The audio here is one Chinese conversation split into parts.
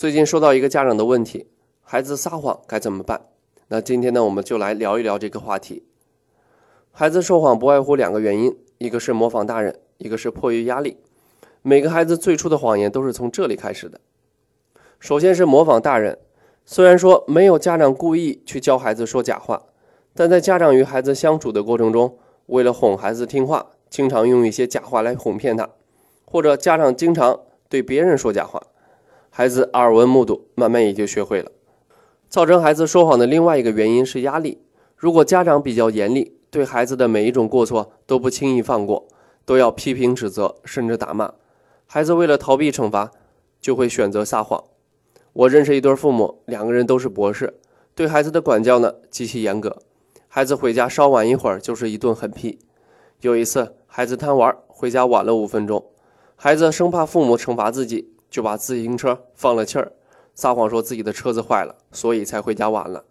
最近收到一个家长的问题：孩子撒谎该怎么办？那今天呢，我们就来聊一聊这个话题。孩子说谎不外乎两个原因，一个是模仿大人，一个是迫于压力。每个孩子最初的谎言都是从这里开始的。首先是模仿大人，虽然说没有家长故意去教孩子说假话，但在家长与孩子相处的过程中，为了哄孩子听话，经常用一些假话来哄骗他，或者家长经常对别人说假话。孩子耳闻目睹，慢慢也就学会了。造成孩子说谎的另外一个原因是压力。如果家长比较严厉，对孩子的每一种过错都不轻易放过，都要批评指责，甚至打骂，孩子为了逃避惩罚，就会选择撒谎。我认识一对父母，两个人都是博士，对孩子的管教呢极其严格。孩子回家稍晚一会儿就是一顿狠批。有一次，孩子贪玩，回家晚了五分钟，孩子生怕父母惩罚自己。就把自行车放了气儿，撒谎说自己的车子坏了，所以才回家晚了。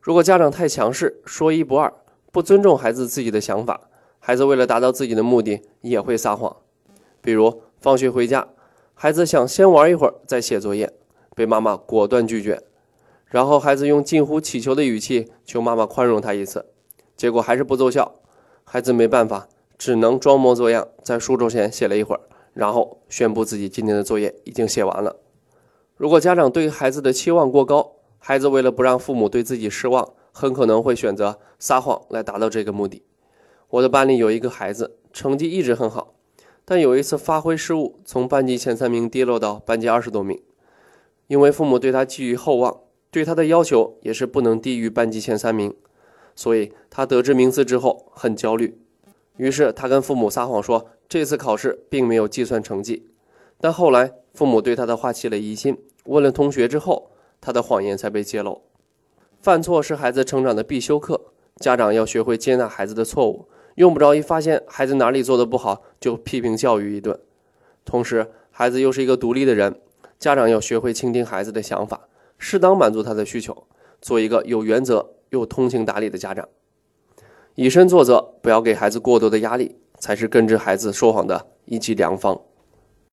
如果家长太强势，说一不二，不尊重孩子自己的想法，孩子为了达到自己的目的也会撒谎。比如放学回家，孩子想先玩一会儿再写作业，被妈妈果断拒绝，然后孩子用近乎乞求的语气求妈妈宽容他一次，结果还是不奏效，孩子没办法，只能装模作样在书桌前写了一会儿。然后宣布自己今天的作业已经写完了。如果家长对孩子的期望过高，孩子为了不让父母对自己失望，很可能会选择撒谎来达到这个目的。我的班里有一个孩子，成绩一直很好，但有一次发挥失误，从班级前三名跌落到班级二十多名。因为父母对他寄予厚望，对他的要求也是不能低于班级前三名，所以他得知名次之后很焦虑。于是他跟父母撒谎说，这次考试并没有计算成绩。但后来父母对他的话起了疑心，问了同学之后，他的谎言才被揭露。犯错是孩子成长的必修课，家长要学会接纳孩子的错误，用不着一发现孩子哪里做的不好就批评教育一顿。同时，孩子又是一个独立的人，家长要学会倾听孩子的想法，适当满足他的需求，做一个有原则又通情达理的家长。以身作则，不要给孩子过多的压力，才是根治孩子说谎的一剂良方。